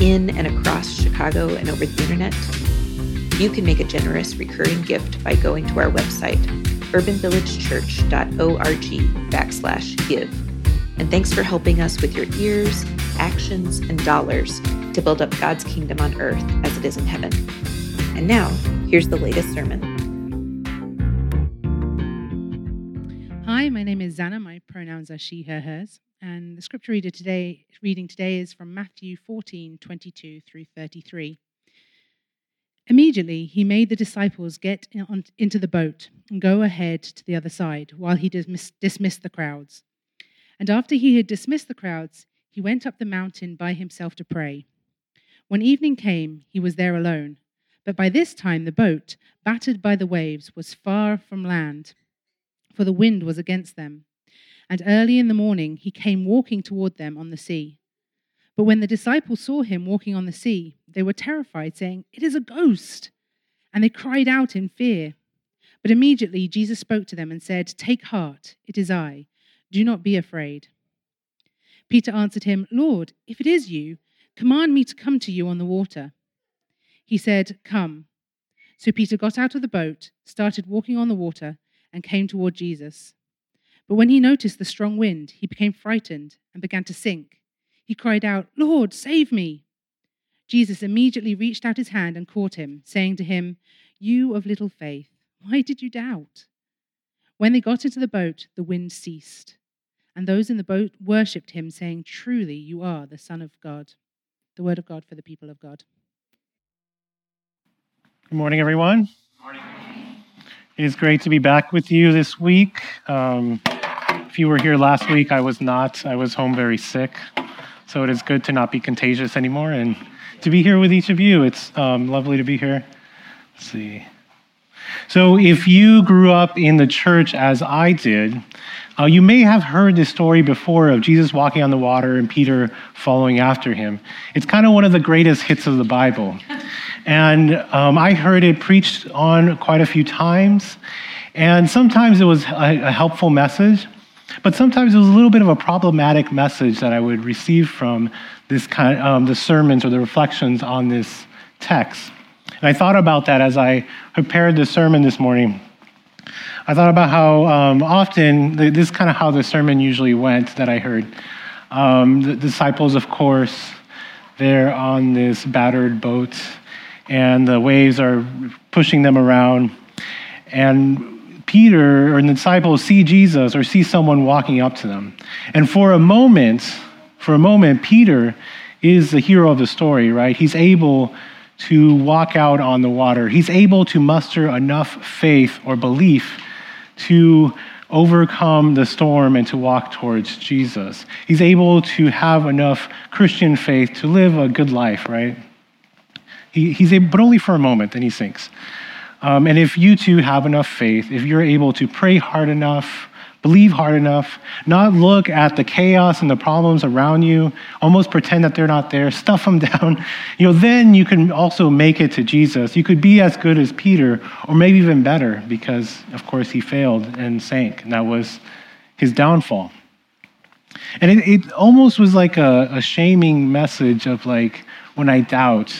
in and across Chicago and over the internet? You can make a generous recurring gift by going to our website, urbanvillagechurch.org backslash give. And thanks for helping us with your ears, actions, and dollars to build up God's kingdom on earth as it is in heaven. And now, here's the latest sermon. Hi, my name is Zana. My pronouns are she, her, hers. And the scripture reader today, reading today is from Matthew 14, 22 through 33. Immediately, he made the disciples get in, into the boat and go ahead to the other side while he dismiss, dismissed the crowds. And after he had dismissed the crowds, he went up the mountain by himself to pray. When evening came, he was there alone. But by this time, the boat, battered by the waves, was far from land, for the wind was against them and early in the morning he came walking toward them on the sea. But when the disciples saw him walking on the sea, they were terrified, saying, It is a ghost! And they cried out in fear. But immediately Jesus spoke to them and said, Take heart, it is I. Do not be afraid. Peter answered him, Lord, if it is you, command me to come to you on the water. He said, Come. So Peter got out of the boat, started walking on the water, and came toward Jesus. But when he noticed the strong wind, he became frightened and began to sink. He cried out, Lord, save me! Jesus immediately reached out his hand and caught him, saying to him, You of little faith, why did you doubt? When they got into the boat, the wind ceased, and those in the boat worshipped him, saying, Truly, you are the Son of God. The word of God for the people of God. Good morning, everyone. Good morning. It is great to be back with you this week. Um, if you were here last week, I was not. I was home very sick. So it is good to not be contagious anymore and to be here with each of you. It's um, lovely to be here. Let's see. So, if you grew up in the church as I did, uh, you may have heard this story before of Jesus walking on the water and Peter following after him. It's kind of one of the greatest hits of the Bible. And um, I heard it preached on quite a few times. And sometimes it was a, a helpful message. But sometimes it was a little bit of a problematic message that I would receive from this kind um, the sermons or the reflections on this text. And I thought about that as I prepared the sermon this morning. I thought about how um, often, this is kind of how the sermon usually went that I heard. Um, the disciples, of course, they're on this battered boat, and the waves are pushing them around. And Peter or the disciples see Jesus or see someone walking up to them. And for a moment, for a moment, Peter is the hero of the story, right? He's able to walk out on the water. He's able to muster enough faith or belief to overcome the storm and to walk towards Jesus. He's able to have enough Christian faith to live a good life, right? He, he's able, but only for a moment, then he sinks. Um, and if you too have enough faith, if you're able to pray hard enough, believe hard enough, not look at the chaos and the problems around you, almost pretend that they're not there, stuff them down, you know, then you can also make it to Jesus. You could be as good as Peter, or maybe even better, because of course he failed and sank, and that was his downfall. And it, it almost was like a, a shaming message of like, when I doubt,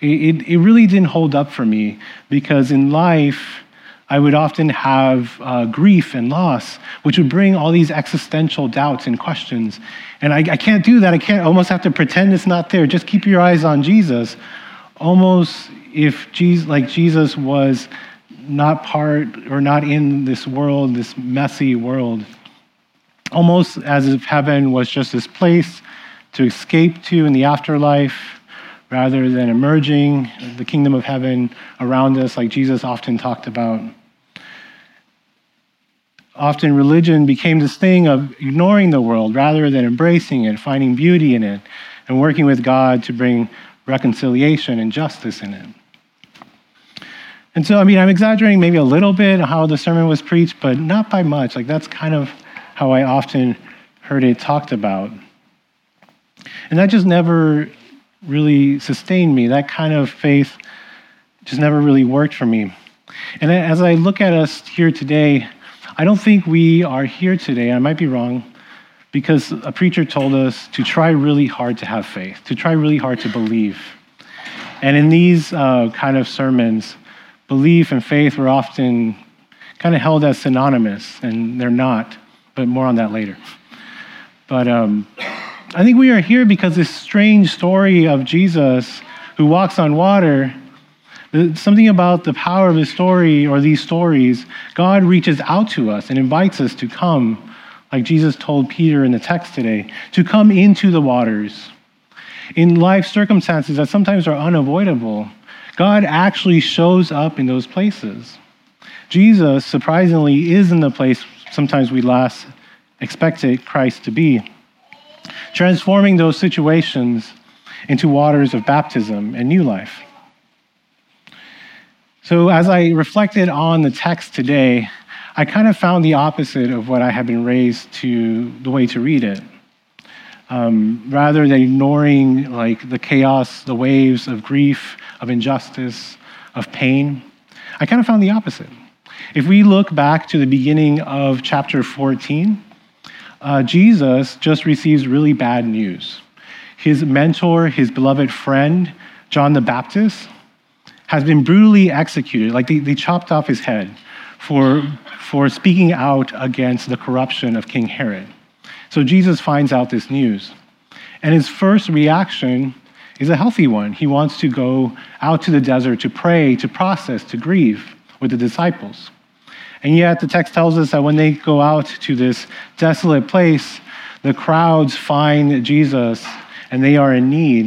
it, it really didn't hold up for me because in life, I would often have uh, grief and loss, which would bring all these existential doubts and questions. And I, I can't do that. I can't almost have to pretend it's not there. Just keep your eyes on Jesus. Almost if Jesus, like Jesus was not part or not in this world, this messy world, almost as if heaven was just this place to escape to in the afterlife rather than emerging the kingdom of heaven around us, like Jesus often talked about. Often religion became this thing of ignoring the world rather than embracing it, finding beauty in it, and working with God to bring reconciliation and justice in it. And so, I mean, I'm exaggerating maybe a little bit how the sermon was preached, but not by much. Like, that's kind of how I often heard it talked about. And that just never really sustained me. That kind of faith just never really worked for me. And as I look at us here today, I don't think we are here today, I might be wrong, because a preacher told us to try really hard to have faith, to try really hard to believe. And in these uh, kind of sermons, belief and faith were often kind of held as synonymous, and they're not, but more on that later. But um, I think we are here because this strange story of Jesus who walks on water, something about the power of his story or these stories, God reaches out to us and invites us to come, like Jesus told Peter in the text today, to come into the waters. In life circumstances that sometimes are unavoidable, God actually shows up in those places. Jesus, surprisingly, is in the place sometimes we last expected Christ to be, transforming those situations into waters of baptism and new life. So, as I reflected on the text today, I kind of found the opposite of what I had been raised to the way to read it um, rather than ignoring like the chaos, the waves of grief, of injustice, of pain. I kind of found the opposite. If we look back to the beginning of chapter 14, uh, Jesus just receives really bad news. His mentor, his beloved friend, John the Baptist, has been brutally executed. Like they, they chopped off his head for, for speaking out against the corruption of King Herod. So Jesus finds out this news. And his first reaction is a healthy one. He wants to go out to the desert to pray, to process, to grieve with the disciples. And yet, the text tells us that when they go out to this desolate place, the crowds find Jesus and they are in need.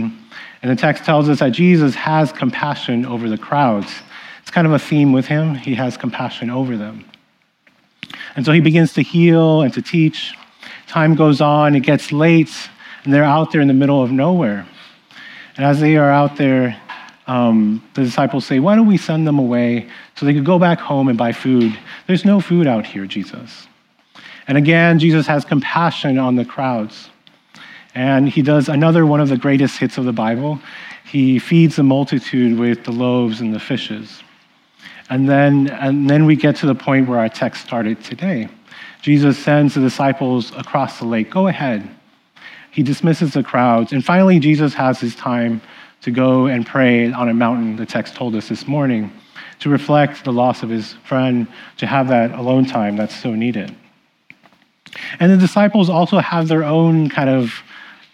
And the text tells us that Jesus has compassion over the crowds. It's kind of a theme with him. He has compassion over them. And so he begins to heal and to teach. Time goes on, it gets late, and they're out there in the middle of nowhere. And as they are out there, um, the disciples say, Why don't we send them away so they could go back home and buy food? There's no food out here, Jesus. And again, Jesus has compassion on the crowds. And he does another one of the greatest hits of the Bible. He feeds the multitude with the loaves and the fishes. And then, and then we get to the point where our text started today. Jesus sends the disciples across the lake. Go ahead. He dismisses the crowds. And finally, Jesus has his time to go and pray on a mountain, the text told us this morning, to reflect the loss of his friend, to have that alone time that's so needed. And the disciples also have their own kind of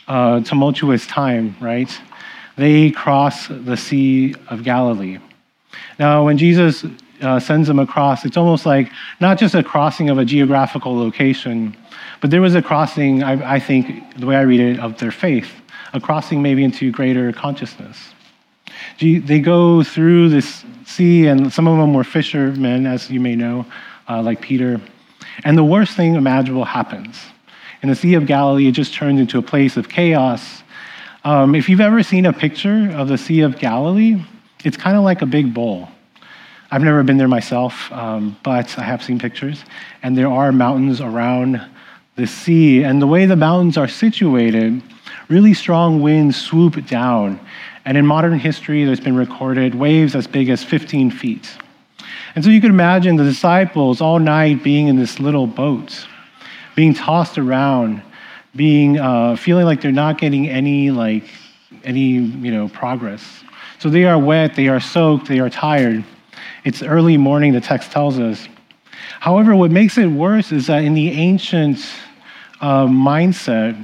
uh, tumultuous time, right? They cross the Sea of Galilee. Now, when Jesus uh, sends them across, it's almost like not just a crossing of a geographical location, but there was a crossing, I, I think, the way I read it, of their faith, a crossing maybe into greater consciousness. They go through this sea, and some of them were fishermen, as you may know, uh, like Peter. And the worst thing imaginable happens. In the Sea of Galilee, it just turns into a place of chaos. Um, if you've ever seen a picture of the Sea of Galilee, it's kind of like a big bowl. I've never been there myself, um, but I have seen pictures. And there are mountains around the sea. And the way the mountains are situated, really strong winds swoop down. And in modern history, there's been recorded waves as big as 15 feet. And so you can imagine the disciples all night being in this little boat, being tossed around, being uh, feeling like they're not getting any like any you know progress. So they are wet, they are soaked, they are tired. It's early morning, the text tells us. However, what makes it worse is that in the ancient uh, mindset,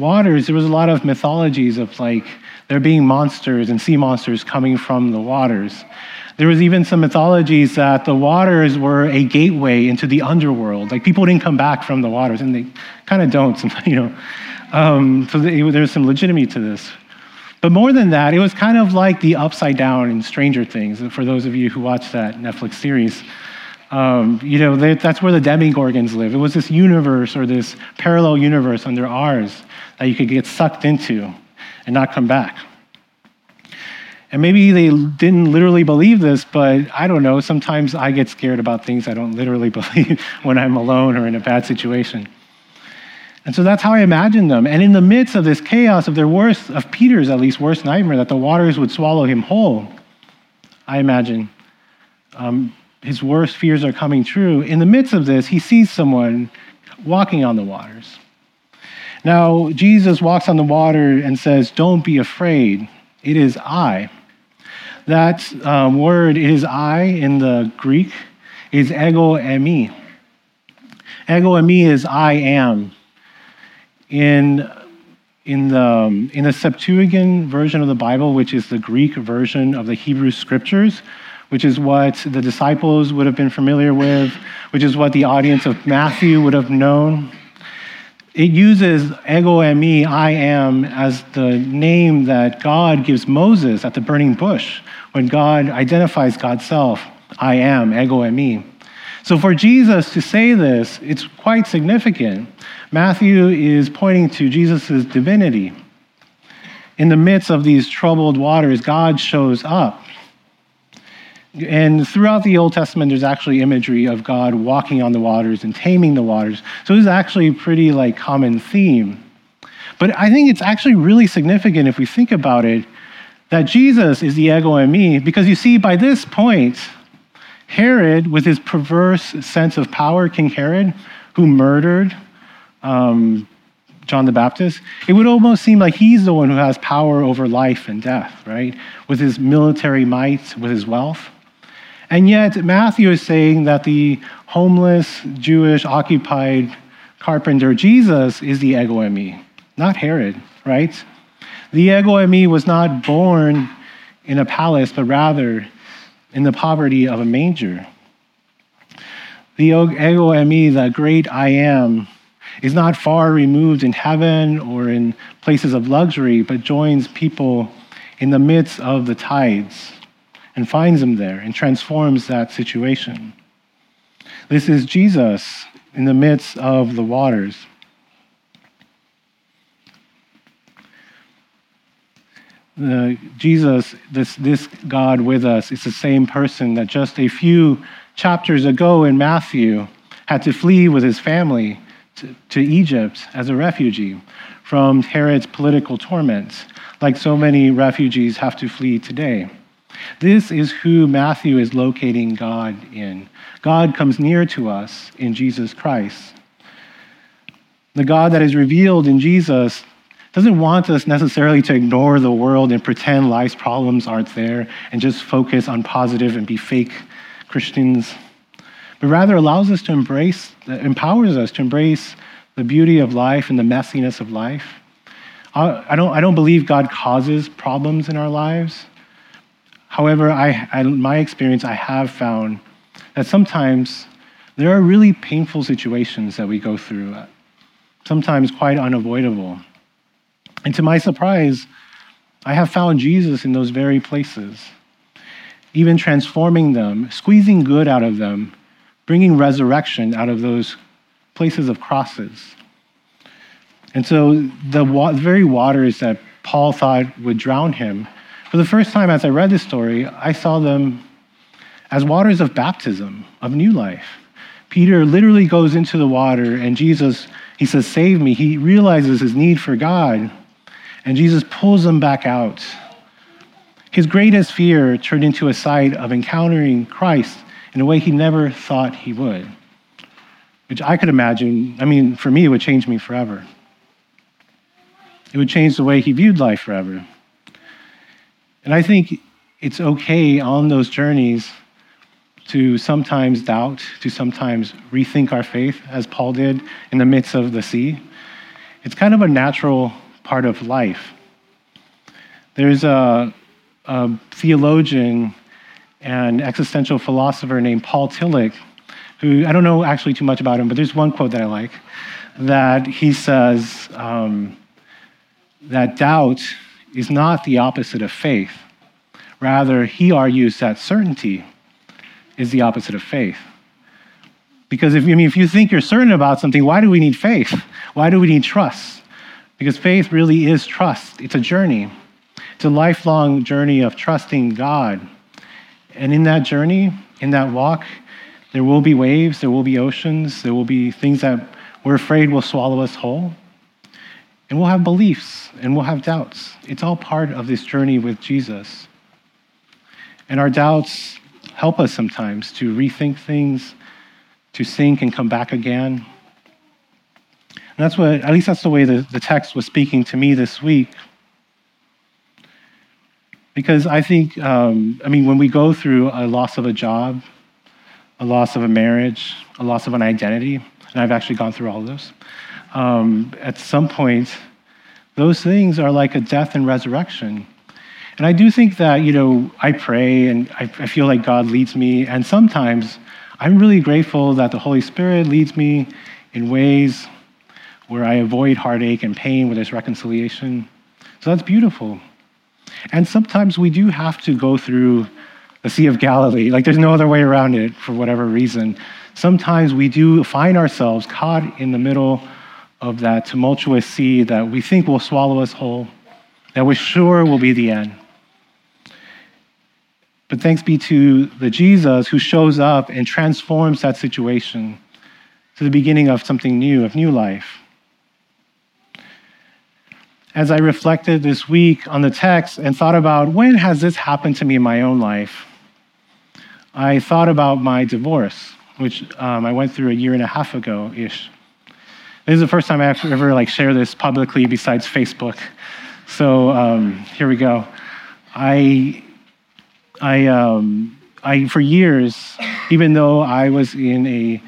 waters, there was a lot of mythologies of like there being monsters and sea monsters coming from the waters. There was even some mythologies that the waters were a gateway into the underworld. Like people didn't come back from the waters, and they kind of don't, you know. Um, so there's some legitimacy to this. But more than that, it was kind of like the upside down in Stranger Things, for those of you who watched that Netflix series. Um, you know, they, that's where the Demogorgons live. It was this universe or this parallel universe under ours that you could get sucked into and not come back. And maybe they didn't literally believe this, but I don't know. Sometimes I get scared about things I don't literally believe when I'm alone or in a bad situation. And so that's how I imagine them. And in the midst of this chaos of their worst, of Peter's at least worst nightmare, that the waters would swallow him whole, I imagine um, his worst fears are coming true. In the midst of this, he sees someone walking on the waters. Now, Jesus walks on the water and says, Don't be afraid. It is I. That um, word, it is I in the Greek, is ego eimi. Ego eimi is I am. In, in, the, um, in the Septuagint version of the Bible, which is the Greek version of the Hebrew scriptures, which is what the disciples would have been familiar with, which is what the audience of Matthew would have known. It uses ego eimi, I am, as the name that God gives Moses at the burning bush when God identifies God's self. I am, ego eimi. So for Jesus to say this, it's quite significant. Matthew is pointing to Jesus' divinity. In the midst of these troubled waters, God shows up. And throughout the Old Testament, there's actually imagery of God walking on the waters and taming the waters. So it's actually a pretty like common theme. But I think it's actually really significant if we think about it that Jesus is the ego eimi, because you see, by this point, Herod, with his perverse sense of power, King Herod, who murdered um, John the Baptist, it would almost seem like he's the one who has power over life and death, right? With his military might, with his wealth. And yet, Matthew is saying that the homeless, Jewish, occupied carpenter, Jesus, is the ego eimi, not Herod, right? The ego eimi was not born in a palace, but rather in the poverty of a manger. The ego eimi, the great I am, is not far removed in heaven or in places of luxury, but joins people in the midst of the tides and finds him there and transforms that situation. This is Jesus in the midst of the waters. The, Jesus, this, this God with us, is the same person that just a few chapters ago in Matthew had to flee with his family to, to Egypt as a refugee from Herod's political torments, like so many refugees have to flee today. This is who Matthew is locating God in. God comes near to us in Jesus Christ. The God that is revealed in Jesus doesn't want us necessarily to ignore the world and pretend life's problems aren't there and just focus on positive and be fake Christians, but rather allows us to embrace, empowers us to embrace the beauty of life and the messiness of life. I don't, I don't believe God causes problems in our lives. However, I, my experience, I have found that sometimes there are really painful situations that we go through, uh, sometimes quite unavoidable. And to my surprise, I have found Jesus in those very places, even transforming them, squeezing good out of them, bringing resurrection out of those places of crosses. And so the wa- very waters that Paul thought would drown him for the first time, as I read this story, I saw them as waters of baptism, of new life. Peter literally goes into the water, and Jesus, he says, Save me. He realizes his need for God, and Jesus pulls him back out. His greatest fear turned into a site of encountering Christ in a way he never thought he would, which I could imagine, I mean, for me, it would change me forever. It would change the way he viewed life forever. And I think it's okay on those journeys to sometimes doubt, to sometimes rethink our faith, as Paul did in the midst of the sea. It's kind of a natural part of life. There's a, a theologian and existential philosopher named Paul Tillich, who I don't know actually too much about him, but there's one quote that I like that he says um, that doubt is not the opposite of faith. Rather, he argues that certainty is the opposite of faith. Because if, I mean, if you think you're certain about something, why do we need faith? Why do we need trust? Because faith really is trust, it's a journey. It's a lifelong journey of trusting God. And in that journey, in that walk, there will be waves, there will be oceans, there will be things that we're afraid will swallow us whole. And we'll have beliefs and we'll have doubts. It's all part of this journey with Jesus. And our doubts help us sometimes to rethink things, to sink and come back again. And that's what, at least that's the way the, the text was speaking to me this week. Because I think, um, I mean, when we go through a loss of a job, a loss of a marriage, a loss of an identity, and I've actually gone through all of those, um, at some point, those things are like a death and resurrection. And I do think that, you know, I pray and I, I feel like God leads me, and sometimes I'm really grateful that the Holy Spirit leads me in ways where I avoid heartache and pain, where there's reconciliation. So that's beautiful. And sometimes we do have to go through the Sea of Galilee. Like there's no other way around it for whatever reason. Sometimes we do find ourselves caught in the middle of that tumultuous sea that we think will swallow us whole, that we're sure will be the end. But thanks be to the Jesus who shows up and transforms that situation to the beginning of something new, of new life. As I reflected this week on the text and thought about when has this happened to me in my own life, I thought about my divorce, which um, I went through a year and a half ago ish. This is the first time I have ever like share this publicly besides Facebook. So um, here we go. I I, um, I, for years, even though I was in a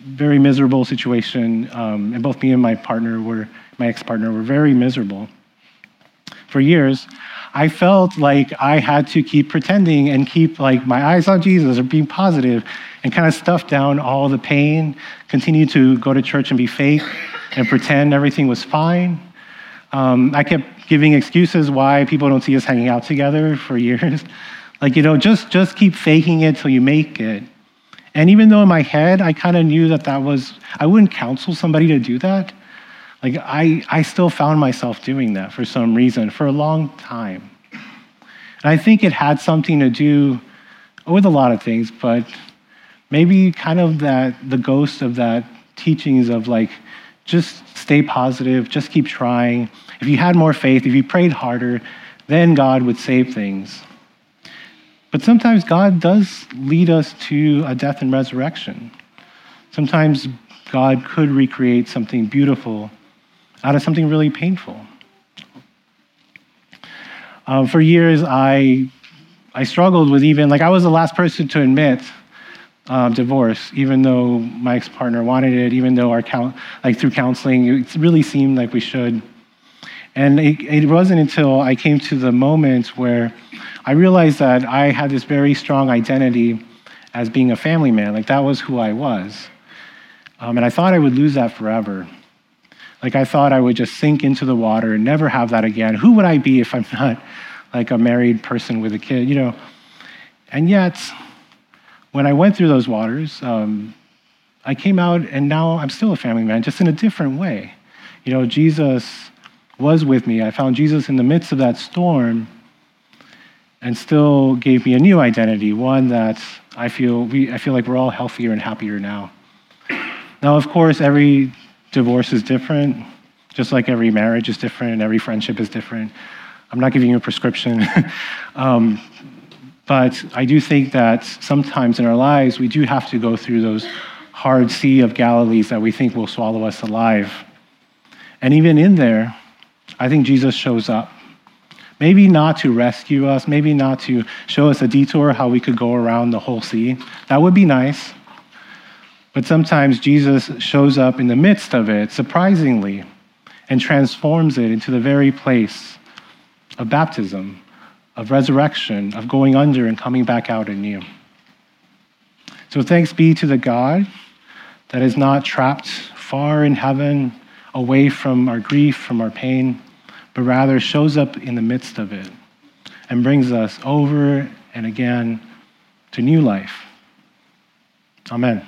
very miserable situation, um, and both me and my partner were, my ex-partner were very miserable. For years, I felt like I had to keep pretending and keep like my eyes on Jesus or being positive and kind of stuff down all the pain, continue to go to church and be fake and pretend everything was fine. Um, I kept giving excuses why people don't see us hanging out together for years. Like, you know, just, just keep faking it till you make it. And even though in my head I kind of knew that that was, I wouldn't counsel somebody to do that. Like, I, I still found myself doing that for some reason for a long time. And I think it had something to do with a lot of things, but maybe kind of that, the ghost of that teachings of like, just stay positive, just keep trying. If you had more faith, if you prayed harder, then God would save things. But sometimes God does lead us to a death and resurrection. Sometimes God could recreate something beautiful out of something really painful. Um, for years, I, I struggled with even, like, I was the last person to admit um, divorce, even though my ex partner wanted it, even though our, count, like, through counseling, it really seemed like we should. And it, it wasn't until I came to the moment where I realized that I had this very strong identity as being a family man. Like that was who I was. Um, and I thought I would lose that forever. Like I thought I would just sink into the water and never have that again. Who would I be if I'm not like a married person with a kid, you know? And yet, when I went through those waters, um, I came out and now I'm still a family man, just in a different way. You know, Jesus was with me. I found Jesus in the midst of that storm and still gave me a new identity, one that I feel, we, I feel like we're all healthier and happier now. Now, of course, every divorce is different, just like every marriage is different and every friendship is different. I'm not giving you a prescription. um, but I do think that sometimes in our lives, we do have to go through those hard sea of Galilees that we think will swallow us alive. And even in there, I think Jesus shows up. Maybe not to rescue us, maybe not to show us a detour how we could go around the whole sea. That would be nice. But sometimes Jesus shows up in the midst of it, surprisingly, and transforms it into the very place of baptism, of resurrection, of going under and coming back out anew. So thanks be to the God that is not trapped far in heaven, away from our grief, from our pain but rather shows up in the midst of it and brings us over and again to new life. Amen.